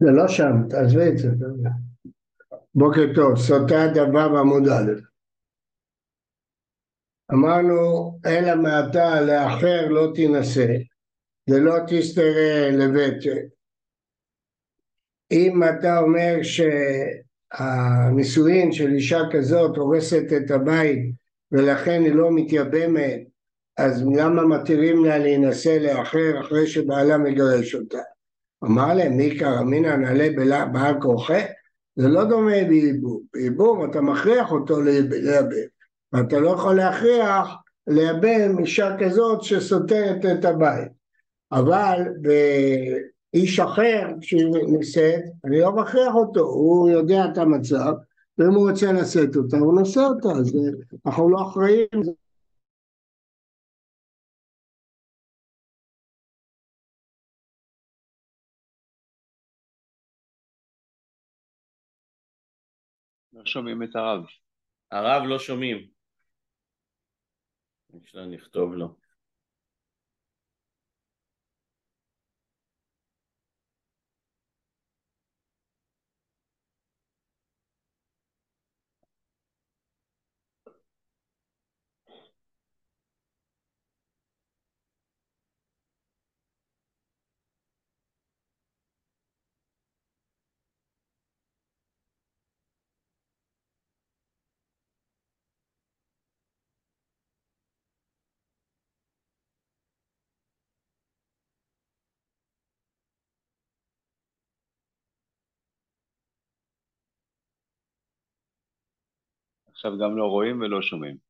זה לא שם, תעזבי את זה. בוקר טוב, סוטה דבר בעמוד א'. אמרנו, אלא מעתה לאחר לא תינשא, ולא תסתרה לבטל. אם אתה אומר שהנישואין של אישה כזאת הורסת את הבית ולכן היא לא מתייבמת, אז למה מתירים לה להינשא לאחר אחרי שבעלה מגרש אותה? אמר להם, מי קאמינא נעלה בעל כורחה? זה לא דומה בייבום. בייבום אתה מכריח אותו לייבם, ואתה לא יכול להכריח לייבם אישה כזאת שסותרת את הבית. אבל באיש אחר, כשהיא נישאת, אני לא מכריח אותו, הוא יודע את המצב, ואם הוא רוצה לשאת אותה, הוא נושא אותה, אז אנחנו לא אחראים. שומעים את הרב. הרב לא שומעים. אפשר לכתוב לו. עכשיו גם לא רואים ולא שומעים.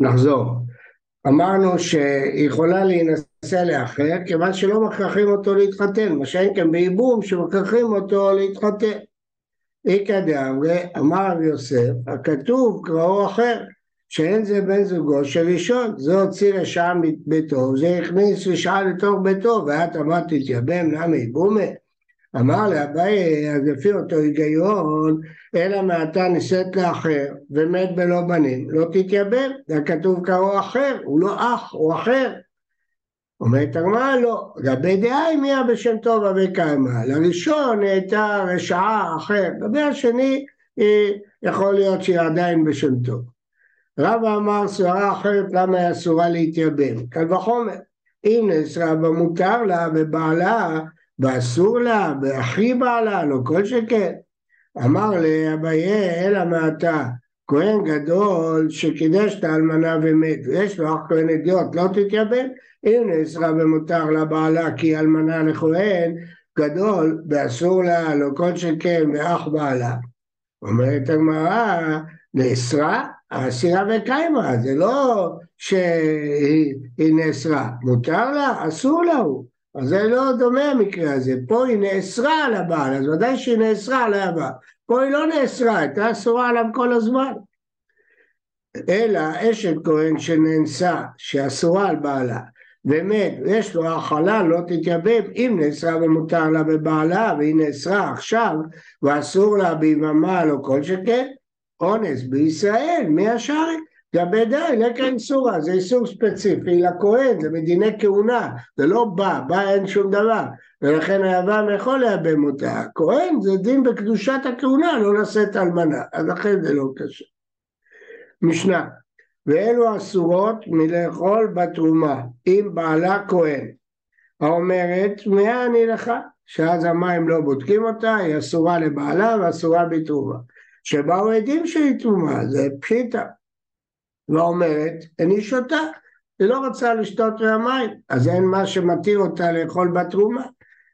נחזור. אמרנו שהיא יכולה להינשא לאחר כיוון שלא מכרחים אותו להתחתן, מה שאין כאן בייבום שמכרחים אותו להתחתן. איכא דאמרי, אמר יוסף, הכתוב קראו אחר, שאין זה בן זוגו של ראשון, זה הוציא רשע מביתו, זה הכניס רשעה לתוך ביתו, ואת אמרת תתייבם, למה ייבומה? אמר לאביי, אז לפי אותו היגיון, אלא מעתה נישאת לאחר ומת בלא בנים, לא תתייבם, זה כתוב קראו אחר, הוא לא אח, הוא אחר. אומרת הגמרא לא, לגבי דעה מיה בשם טוב אבי קיימא, לראשון הייתה רשעה אחר, לגבי השני יכול להיות שהיא עדיין בשם טוב. רבא אמר סברה אחרת למה היא אסורה להתייבם, קל וחומר, אם נאסרה במותר לה ובעלה ואסור לה, ואחי בעלה, לא כל שכן. אמר לאביי, אלא מעתה, כהן גדול שקידש את האלמנה ומת, ויש לו אח כהן אדיוט, לא תתייבם? אם נאסרה ומותר לבעלה כי אלמנה לכהן גדול, ואסור לה, לא כל שכן, ואח בעלה. אומרת הגמרא, נאסרה, הסירה וקיימה, זה לא שהיא נאסרה, מותר לה, אסור לה הוא. אז זה לא דומה המקרה הזה, פה היא נאסרה על הבעל, אז ודאי שהיא נאסרה על הבעל. פה היא לא נאסרה, הייתה אסורה עליו כל הזמן. אלא אשת כהן שנאנסה, שאסורה על בעלה, ומת, יש לו האכלה לא תתייבם, אם נאסרה ומותר לה בבעלה, והיא נאסרה עכשיו, ואסור לה ביממה לא כל שכן, אונס בישראל, מי השארי? גבי די, לקה איסורה, זה איסור ספציפי לכהן, זה מדיני כהונה, זה לא בא, בא אין שום דבר, ולכן היוון יכול לייבם אותה, הכהן זה דין בקדושת הכהונה, לא לשאת אלמנה, אז לכן זה לא קשה. משנה, ואלו אסורות מלאכול בתרומה, אם בעלה כהן, האומרת, טמאה אני לך, שאז המים לא בודקים אותה, היא אסורה לבעלה ואסורה בתרומה. שבאו עדים שהיא תרומה, זה פשיטה. ואומרת, אני שותה, היא לא רוצה לשתות מהמים, אז אין מה שמתיר אותה לאכול בתרומה,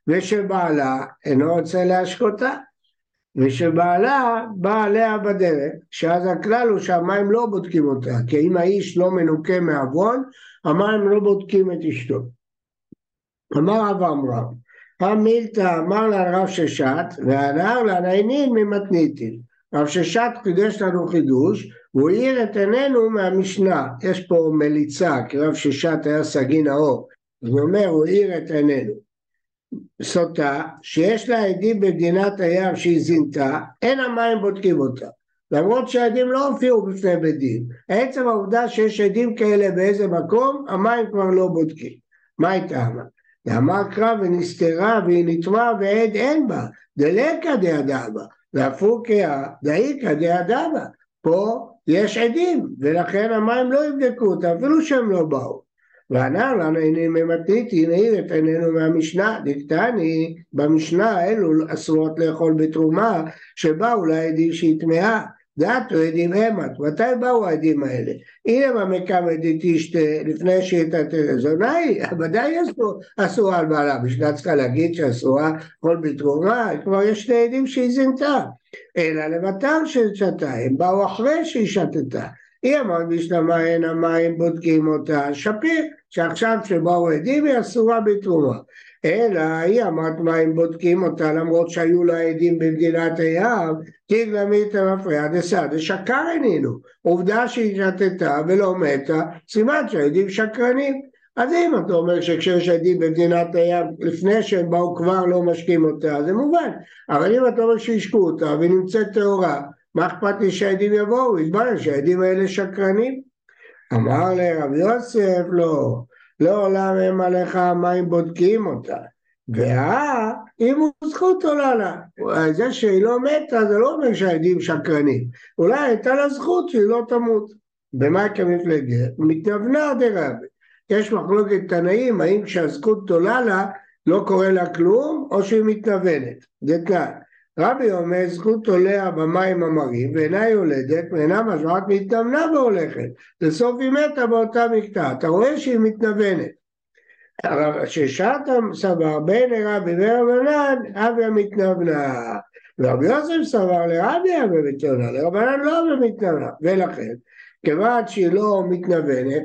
ושבעלה אינו רוצה להשקותה, ושבעלה בא עליה בדרך, שאז הכלל הוא שהמים לא בודקים אותה, כי אם האיש לא מנוקה מעוון, המים לא בודקים את אשתו. אמר רב עמרם, המילתא אמר לה רב ששת, והנער לה נענין ממתניתין. רב ששת חידש לנו חידוש, והוא האיר את עינינו מהמשנה. יש פה מליצה, כי רב ששת היה סגי נאור. אז הוא אומר, הוא האיר את עינינו. סוטה, שיש לה עדים במדינת הים שהיא זינתה, אין המים בודקים אותה. למרות שהעדים לא הופיעו בפני בית דין. עצם העובדה שיש עדים כאלה באיזה מקום, המים כבר לא בודקים. מה היא טעמה? דאמר קרא ונסתרה והיא נטמעה ועד אין בה, דלקא דאדמה, והפוקיה דאיקא דאדמה. פה יש עדים, ולכן המים לא יבדקו אותה, אפילו שהם לא באו. וענה לנו הנה ממתניתי, נעיר את עינינו מהמשנה, דקטני, במשנה האלו אסורות לאכול בתרומה, שבאו לעדים שהיא טמאה. דעתו עדים המת, מתי באו העדים האלה? הנה מה מקם עדית אשתה לפני שהיא תתת זונאי, ודאי אסורה על בעלה, בשבילה צריכה להגיד שאסורה כל בתרומה, כבר יש שני עדים שהיא זינתה, אלא למטר של שתה, הם באו אחרי שהיא שתתה. היא אמרת בשלמה אין המים בודקים אותה, שפיר, שעכשיו שבאו עדים היא אסורה בתרומה. אלא היא אמרת מים בודקים אותה למרות שהיו לה עדים במדינת הים, תגלמית מפריע דסעדה שקר עינינו. עובדה שהיא שתתה ולא מתה, סימן שהעדים שקרנים. אז אם אתה אומר שכשיש עדים במדינת הים לפני שהם באו כבר לא משקים אותה, זה מובן. אבל אם אתה אומר שהשקו אותה ונמצאת טהורה, מה אכפת לי שהעדים יבואו? יתברר שהעדים האלה שקרנים. אמר לרב יוסף, לא, לעולם הם עליך המים בודקים אותה. ואה, אם הוא זכות עולה לה. זה שהיא לא מתה, זה לא אומר שהעדים שקרנים. אולי הייתה לה זכות שהיא לא תמות. במה כמפלגת? מתנוונה דרבי. יש מחלוקת תנאים, האם כשהזכות עולה לה, לא קורה לה כלום, או שהיא מתנוונת. זה תנאי. רבי אומר זכות עולה במים המרים ואינה יולדת ואינה משמעת מתנוונה והולכת. לסוף היא מתה באותה מקטע. אתה רואה שהיא מתנוונת. ששעת סבר בין רבי ורבנן אבי המתנוונה. ורבי יוסף סבר לרבי אבי המתנוונה לרבנן לא אבי המתנוונה. ולכן כיוון שהיא לא מתנוונת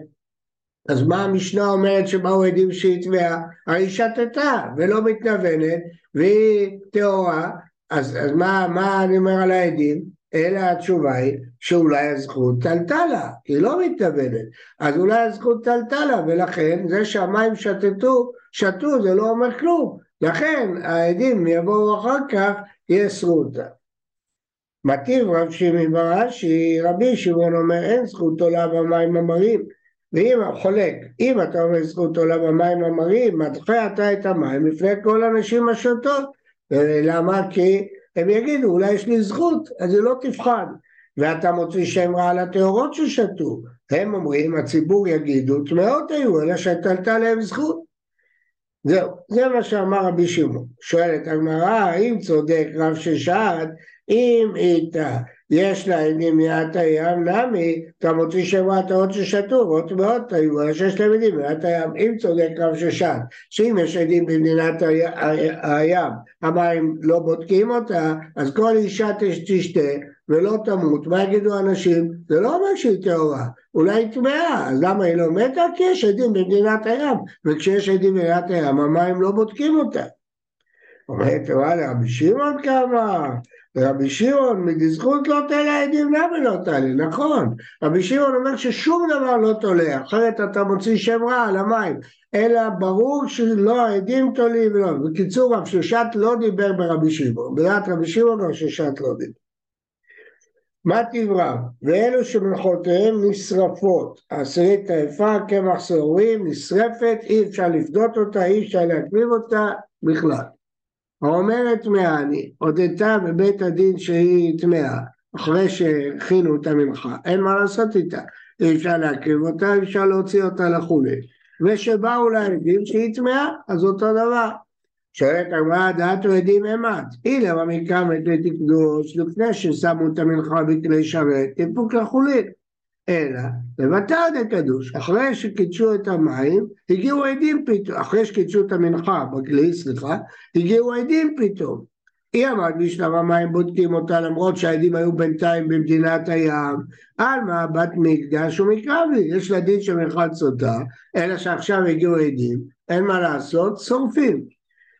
אז מה המשנה אומרת שבאו עדים שהיא טבעה? הרי היא שתתה ולא מתנוונת והיא טהורה אז, אז מה, מה אני אומר על העדים? אלא התשובה היא שאולי הזכות טלטה לה, היא לא מתכוונת, אז אולי הזכות טלטה לה, ולכן זה שהמים שתתו, שתו זה לא אומר כלום, לכן העדים יבואו אחר כך, יאסרו אותה. מטיב רב שימי בראשי, רבי שמעון אומר אין זכות עולה במים המרים, ואם חולק, אם אתה אומר זכות עולה במים המרים, מדחה אתה את המים לפני כל הנשים השותות למה? כי הם יגידו, אולי יש לי זכות, אז היא לא תבחן. ואתה מוציא שם רע על הטהורות ששתו. הם אומרים, הציבור יגידו, טמאות היו, אלא שתלתה להם זכות. זהו, זה מה שאמר רבי שמעון. שואלת הגמרא, האם צודק רב ששעת, אם איתה יש לה עדים מעט הים, נמי, אתה מוציא שבע הטעות ששתו, עוד מאות היו, שיש להם עדים מעט הים. אם צודק רב ששת, שאם יש עדים במדינת הים, המים לא בודקים אותה, אז כל אישה תשתה, ולא תמות, מה יגידו אנשים? זה לא אומר שהיא טהורה, אולי היא טמאה, אז למה היא לא מתה? כי יש עדים במדינת הים, וכשיש עדים במדינת הים, המים לא בודקים אותה. אומרת וואלה, רבי שמעון כמה, רבי שמעון מדזכות לא תלה עדים למה לא תלה, נכון, רבי שמעון אומר ששום דבר לא תולה, אחרת אתה מוציא שם רע על המים, אלא ברור שלא העדים תולים ולא, בקיצור רב שושת לא דיבר ברבי שמעון, בדעת רבי שמעון רב שושת לא דיבר. מה תברא? ואלו שמלכותיהם נשרפות, עשירית היפה, קמח שעורים, נשרפת, אי אפשר לפדות אותה, אי אפשר להקריב אותה בכלל. האומרת טמאה אני, הודתה בבית הדין שהיא טמאה, אחרי שהכינו את המנחה, אין מה לעשות איתה, אי אפשר להקריב אותה, אי אפשר להוציא אותה לחולי. ושבאו לעדים שהיא טמאה, אז אותו דבר. שואלת הגמרא דעת עדים אימת, אילם המקרא מת ותקדוש לפני ששמו את המנחה בכלי שרת, טיפוק לחולין. אלא לבטל דקדוש, אחרי שקידשו את המים, הגיעו עדים פתאום, אחרי שקידשו את המנחה בכלי, סליחה, הגיעו עדים פתאום. היא אמרת בשלב המים בודקים אותה למרות שהעדים היו בינתיים במדינת הים, על מה בת מקדש ומקרבי, יש לה דין שמרחץ אותה, אלא שעכשיו הגיעו עדים, אין מה לעשות, שורפים.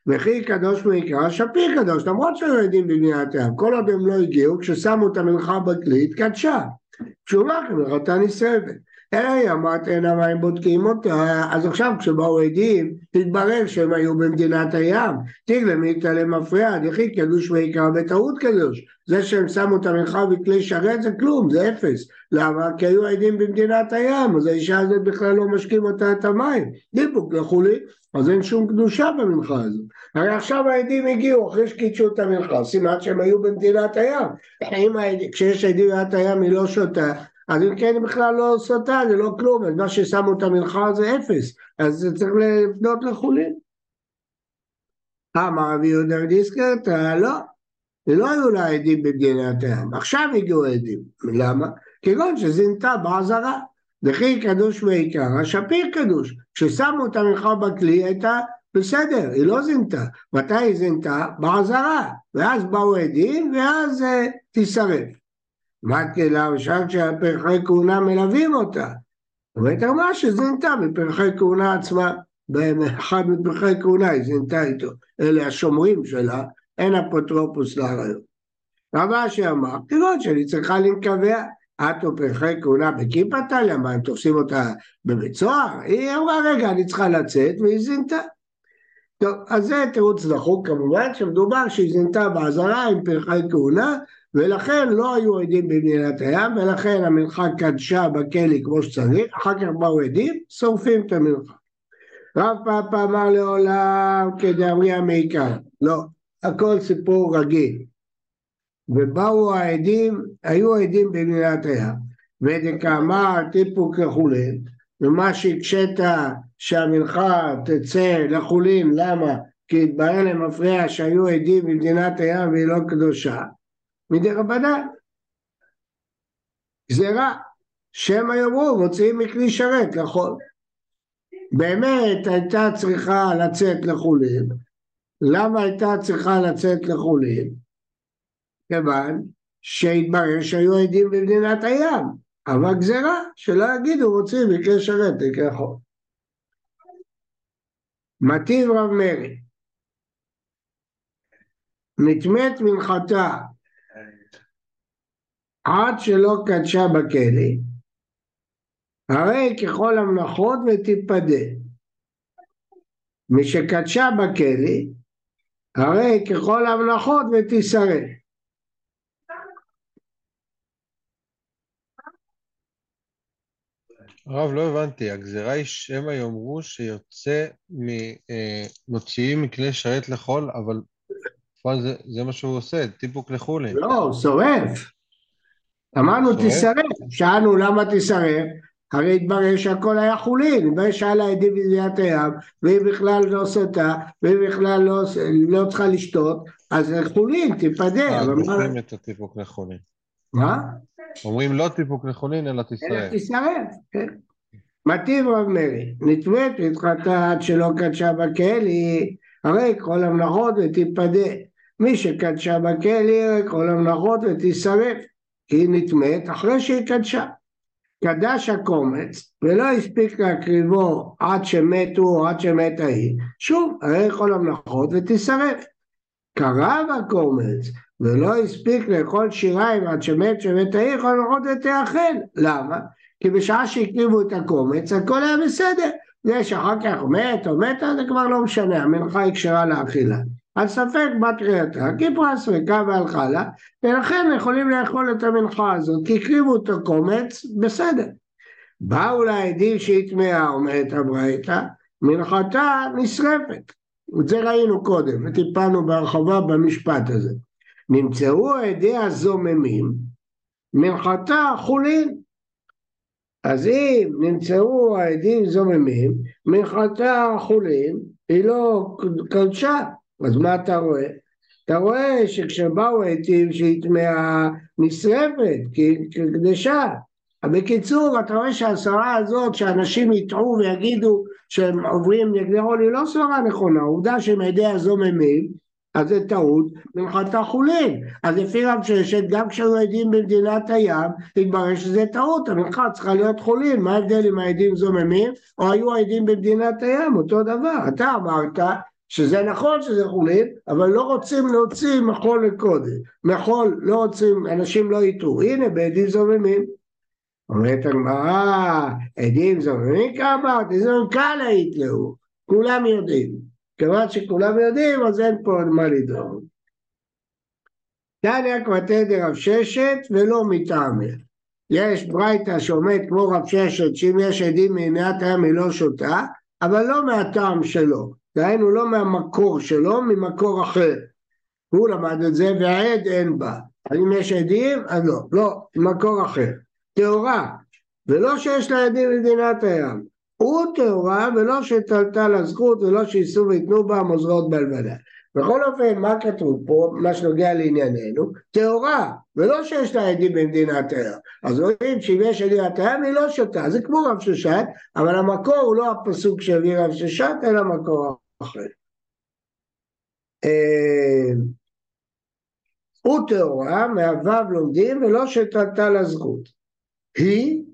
וכי קדוש ויקרא שפיר קדוש, למרות שהיו עדים במדינת הים, כל עוד הם לא הגיעו, כששמו את המנחה בכלי, התקדשה. תשובה כמלאכתה נשרפת. אלא היא אמרת אין המים בודקים אותה, אז עכשיו כשבאו עדים, התברר שהם היו במדינת הים. תיגלה מאיתה למפריע, דחי קדוש ויקרא בטעות קדוש. זה שהם שמו את המנחה בכלי שרת זה כלום, זה אפס. למה? כי היו עדים במדינת הים, אז האישה הזאת בכלל לא משקים אותה את המים. דיפוק לכולי, אז אין שום קדושה במנחה הזאת. הרי עכשיו העדים הגיעו אחרי שקידשו את המנחה, סימן שהם היו במדינת הים. אם העדים, כשיש עדים במדינת הים היא לא שותה, אז אם כן היא בכלל לא סוטה, זה לא כלום, אז מה ששמו את המנחה זה אפס, אז זה צריך לפנות לחולין. אמר רבי יהודה ודיסקרט, לא, לא היו לה עדים במדינת הים, עכשיו הגיעו עדים, למה? כגון שזינתה בעזרה, וכי קדוש ועיקר, השפיר קדוש, כששמו את המנחה בכלי הייתה בסדר, היא לא זינתה, מתי היא זינתה? בעזרה, ואז באו עדים ואז uh, תישרף. מה תקלה ושאלת שהפרחי כהונה מלווים אותה. אומרת הרמה שזינתה בפרחי כהונה עצמה, באחד מפרחי כהונה היא זינתה איתו, אלה השומרים שלה, אין אפוטרופוס לאריות. רבה שאמר, תראו שאני צריכה לנקבע, את או פרחי כהונה בכיפת עליה, מה הם תופסים אותה בבית סוהר? היא אמרה רגע אני צריכה לצאת והיא זינתה. טוב, אז זה תירוץ דחוק כמובן, שמדובר שהיא זינתה באזהרה עם פרחי כהונה, ולכן לא היו עדים במדינת הים, ולכן המנחה קדשה בכלא כמו שצריך, אחר כך באו עדים, שורפים את המנחה. רב פאפה אמר לעולם כדאמרי מעיקר, לא, הכל סיפור רגיל. ובאו העדים, היו עדים במדינת הים, ודקאמר טיפוק לחולין, ומה שהקשית שהמנחה תצא לחולין, למה? כי התברר למפריע שהיו עדים במדינת הים והיא לא קדושה, מדי רבנן. גזירה, שמא יאמרו מוציאים מכלי שרת לחול. באמת הייתה צריכה לצאת לחולין. למה הייתה צריכה לצאת לחולין? כיוון שהתברר שהיו עדים במדינת הים, אבל גזירה שלא יגידו רוצים מכלי שרת לכלי חול. מטיב רב מרי נטמאת מנחתה עד שלא קדשה בכלא, הרי ככל המנחות ותיפדה. משקדשה בכלא, הרי ככל המנחות ותישרף. הרב, לא הבנתי, הגזירה היא שמא יאמרו שיוצא, מוציאים מכלי שרת לחול, אבל בפועל זה, זה מה שהוא עושה, טיפוק לחולין. לא, הוא שורף. אמרנו תישרף, שאלנו למה תישרף, הרי התברר שהכל היה חולין, התברר שהיה לה עדים בזיעת הים, והיא בכלל לא סוטה, והיא בכלל לא, לא צריכה לשתות, אז חולין, תיפדה. אה, דוחים את הטיפוק לחולין. מה? אומרים לא טיפוק לחולין, אלא תישרף. אלא תישרף, כן. מטיב רב מרי, נטמאת להתחתה עד שלא קדשה בכלא, הרי כל המלאכות ותיפדה. מי שקדשה בכלא, הרי כל המלאכות ותישרף. כי היא נטמאת אחרי שהיא קדשה. קדש הקומץ ולא הספיק להקריבו עד שמתו או עד שמתה היא, שוב, הרי כל המלאכות ותשרף. קרב הקומץ ולא הספיק לאכול שיריים עד שמת שמת העיר, יכול לראות ותאכל. למה? כי בשעה שהקריבו את הקומץ, הכל היה בסדר. זה שאחר כך מת או מתה, זה כבר לא משנה, המנחה היא כשרה לאכילה. על ספק בת קריאתה, כי פרה ספקה והלכה לה, ולכן יכולים לאכול את המנחה הזאת, כי הקריבו את הקומץ, בסדר. באו לעדים שהיא טמאה, אומרת הברייתא, מנחתה נשרפת. את זה ראינו קודם, וטיפלנו בהרחבה במשפט הזה. נמצאו עדי הזוממים, מנחתה חולין. אז אם נמצאו העדים זוממים, מנחתה חולין, היא לא קדשה, אז מה אתה רואה? אתה רואה שכשבאו העדים שהיא טמאה נשרפת, כי היא קדשה. בקיצור, אתה רואה שהסברה הזאת שאנשים יטעו ויגידו שהם עוברים נגדי עול היא לא סברה נכונה, העובדה שהם עדי הזוממים אז זה טעות, מנחתה חולין. אז לפי רב ששת, גם כשהיו עדים במדינת הים, התברר שזה טעות, המנחה צריכה להיות חולין. מה ההבדל אם העדים זוממים, או היו העדים במדינת הים, אותו דבר. אתה אמרת שזה נכון שזה חולין, אבל לא רוצים להוציא מחול לקודם. מחול לא רוצים, אנשים לא יטעו. הנה, בעדים זוממים. אומרת הגמרא, עדים זוממים כמה? זה קל היתלאו, כולם יודעים. כיוון שכולם יודעים, אז אין פה מה לדאוג. תניא כבתי דרב ששת ולא מטעמיה. יש ברייתא שעומד כמו רב ששת, שאם יש עדים מעיניית הים היא לא שותה, אבל לא מהטעם שלו. דהיינו לא מהמקור שלו, ממקור אחר. הוא למד את זה והעד אין בה. אם יש עדים, אז לא. לא, מקור אחר. טהורה. ולא שיש לה עדים במדינת הים. הוא טהורה ולא שתלתה לה זכות ולא שייסעו ויתנו בה מוזרות בלבדה. בכל אופן, מה כתוב פה, מה שנוגע לענייננו? טהורה, ולא שיש לה עדים במדינת הים. אז רואים שאם יש עדים במדינת הים היא לא שותה, זה כמו רב ששת, אבל המקור הוא לא הפסוק שהביא רב ששת, אלא מקור אחר. אה, הוא טהורה, מהו"ב לומדים, ולא שתלתה לה זכות. היא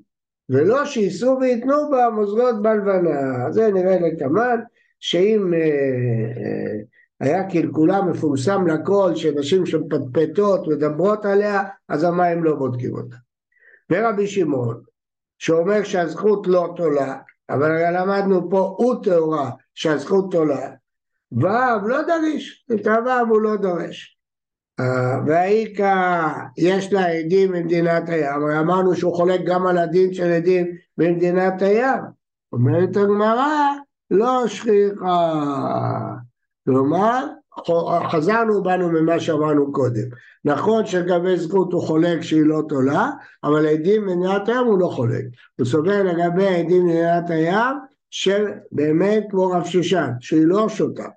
ולא שייסעו וייתנו בה מוזרות בלבנה. זה נראה לקמן, שאם אה, אה, היה קלקולה מפורסם לכל, שנשים שמפטפטות מדברות עליה, אז המים לא בודקים אותה. ורבי שמעון, שאומר שהזכות לא תולה, אבל הרי למדנו פה הוא טהורה שהזכות תולה, ו' לא דריש, את הו' הוא לא דורש. והאיכא יש לה עדים במדינת הים, הרי אמרנו שהוא חולק גם על הדין של עדים במדינת הים. אומרת הגמרא, לא שכיחה. כלומר, חזרנו בנו ממה שאמרנו קודם. נכון שלגבי זכות הוא חולק שהיא לא תולה, אבל עדים במדינת הים הוא לא חולק. הוא סובר לגבי עדים במדינת הים שבאמת כמו רב שושן, שהיא לא שותה.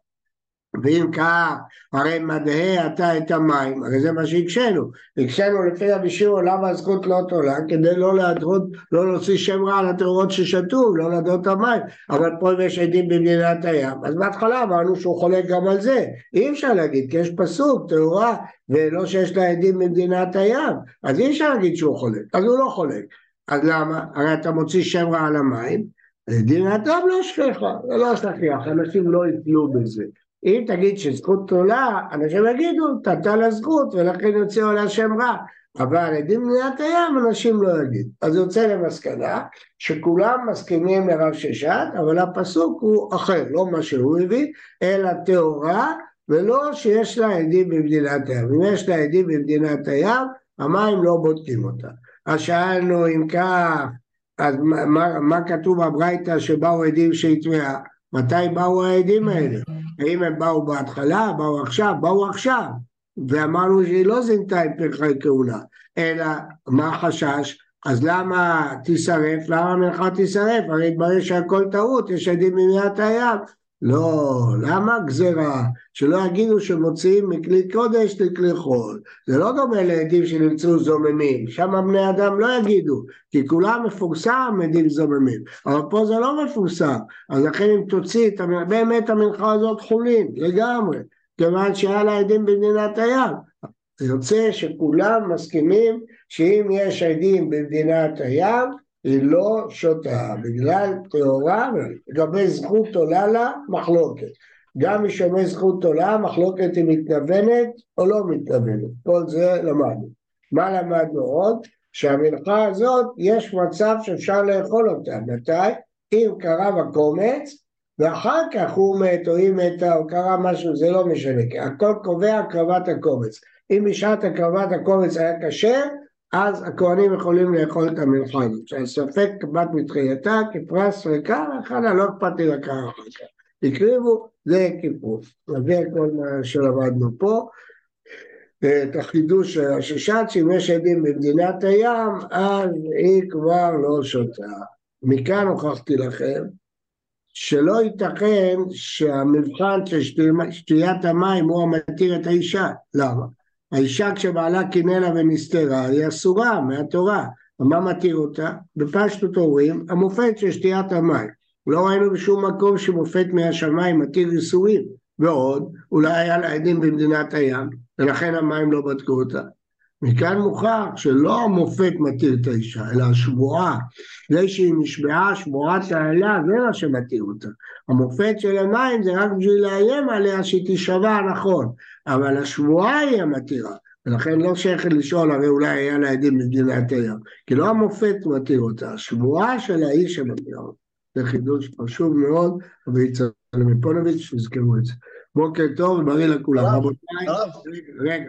ואם כך, הרי מדהה אתה את המים, הרי זה מה שהקשינו. הקשינו לפי רבי שמעון למה הזכות לא תולה, כדי לא להדרות, לא להוציא שם רע על הטהורות ששתו, לא להדרות את המים. אבל פה יש עדים במדינת הים. אז בהתחלה אמרנו שהוא חולק גם על זה. אי אפשר להגיד, כי יש פסוק, טהורה, ולא שיש לה עדים במדינת הים. אז אי אפשר להגיד שהוא חולק, אז הוא לא חולק. אז למה? הרי אתה מוציא שם רע על המים, דין הטוב לא שכחה, לא שכיח, אנשים לא יפלו בזה. אם תגיד שזכות תולה, אנשים יגידו, תתה לה זכות ולכן יוציאו לה שם רע. אבל עדים מניעת הים אנשים לא יגידו. אז יוצא למסקנה שכולם מסכימים לרב ששת, אבל הפסוק הוא אחר, לא מה שהוא הביא, אלא טהורה, ולא שיש לה עדים במדינת הים. אם יש לה עדים במדינת הים, המים לא בודקים אותה. אז שאלנו אם כך, אז מה, מה כתוב בברייתא שבאו עדים שהיא טמאה? מתי באו העדים האלה? האם הם באו בהתחלה, באו עכשיו, באו עכשיו. ואמרנו שהיא לא זינתה את פרחי כהונה, אלא מה החשש? אז למה תישרף? למה המלאכה תישרף? הרי התברר שהכל טעות, יש עדים במניעת הים. לא, למה גזירה? שלא יגידו שמוציאים מכלי קודש לכלי חול. זה לא דומה לעדים שנמצאו זוממים, שם בני אדם לא יגידו, כי כולם מפורסם עדים זוממים, אבל פה זה לא מפורסם, אז לכן אם תוציא, באמת המנחה הזאת חולין, לגמרי, כיוון שהיה לה עדים במדינת הים. זה יוצא שכולם מסכימים שאם יש עדים במדינת הים, היא לא שותה, בגלל טהורה, לגבי זכות עולה לה, מחלוקת. גם משומע זכות עולה, מחלוקת היא מתנוונת או לא מתנוונת. כל זה למדנו. מה למדנו עוד? שהמנחה הזאת, יש מצב שאפשר לאכול אותה. מתי? אם קרה בקומץ, ואחר כך הוא מת או היא מתה או קרה משהו, זה לא משנה, הכל קובע הקרבת הקומץ. אם בשעת הקרבת הקומץ היה כשר, אז הכהנים יכולים לאכול את המנחה הזאת. שהספק בת מתחילתה כפרס ריקה, ואחריה לא אכפת לי לקרוא אחר כך. הקריבו, זה כיפור. נביא כל מה שלמדנו פה. את החידוש של הששת, שאם יש עדים במדינת הים, אז היא כבר לא שותה. מכאן הוכחתי לכם שלא ייתכן שהמבחן של שתיית המים הוא המתיר את האישה. למה? האישה כשבעלה קינא לה ונסתרה היא אסורה מהתורה. מה מתיר אותה? בפשטות אומרים המופת של שתיית המים. לא ראינו בשום מקום שמופת מהשמיים מתיר איסורים. ועוד, אולי היה לה עדים במדינת הים, ולכן המים לא בדקו אותה. מכאן מוכח שלא המופת מתיר את האישה, אלא השבועה. זה שהיא נשבעה, שבועת האלה, זה מה שמתיר אותה. המופת של המים זה רק בשביל לאיים עליה שהיא תישבע נכון, אבל השבועה היא המתירה. ולכן לא שייכת לשאול, הרי אולי היה לה עדים במדינת הים. כי לא המופת מתיר אותה, השבועה של האיש שמתירה אותה. זה חידוש חשוב מאוד, ויצא למפונוביץ', שיזכרו את זה. בוקר טוב ובריא לכולם. רבותיי, רגע.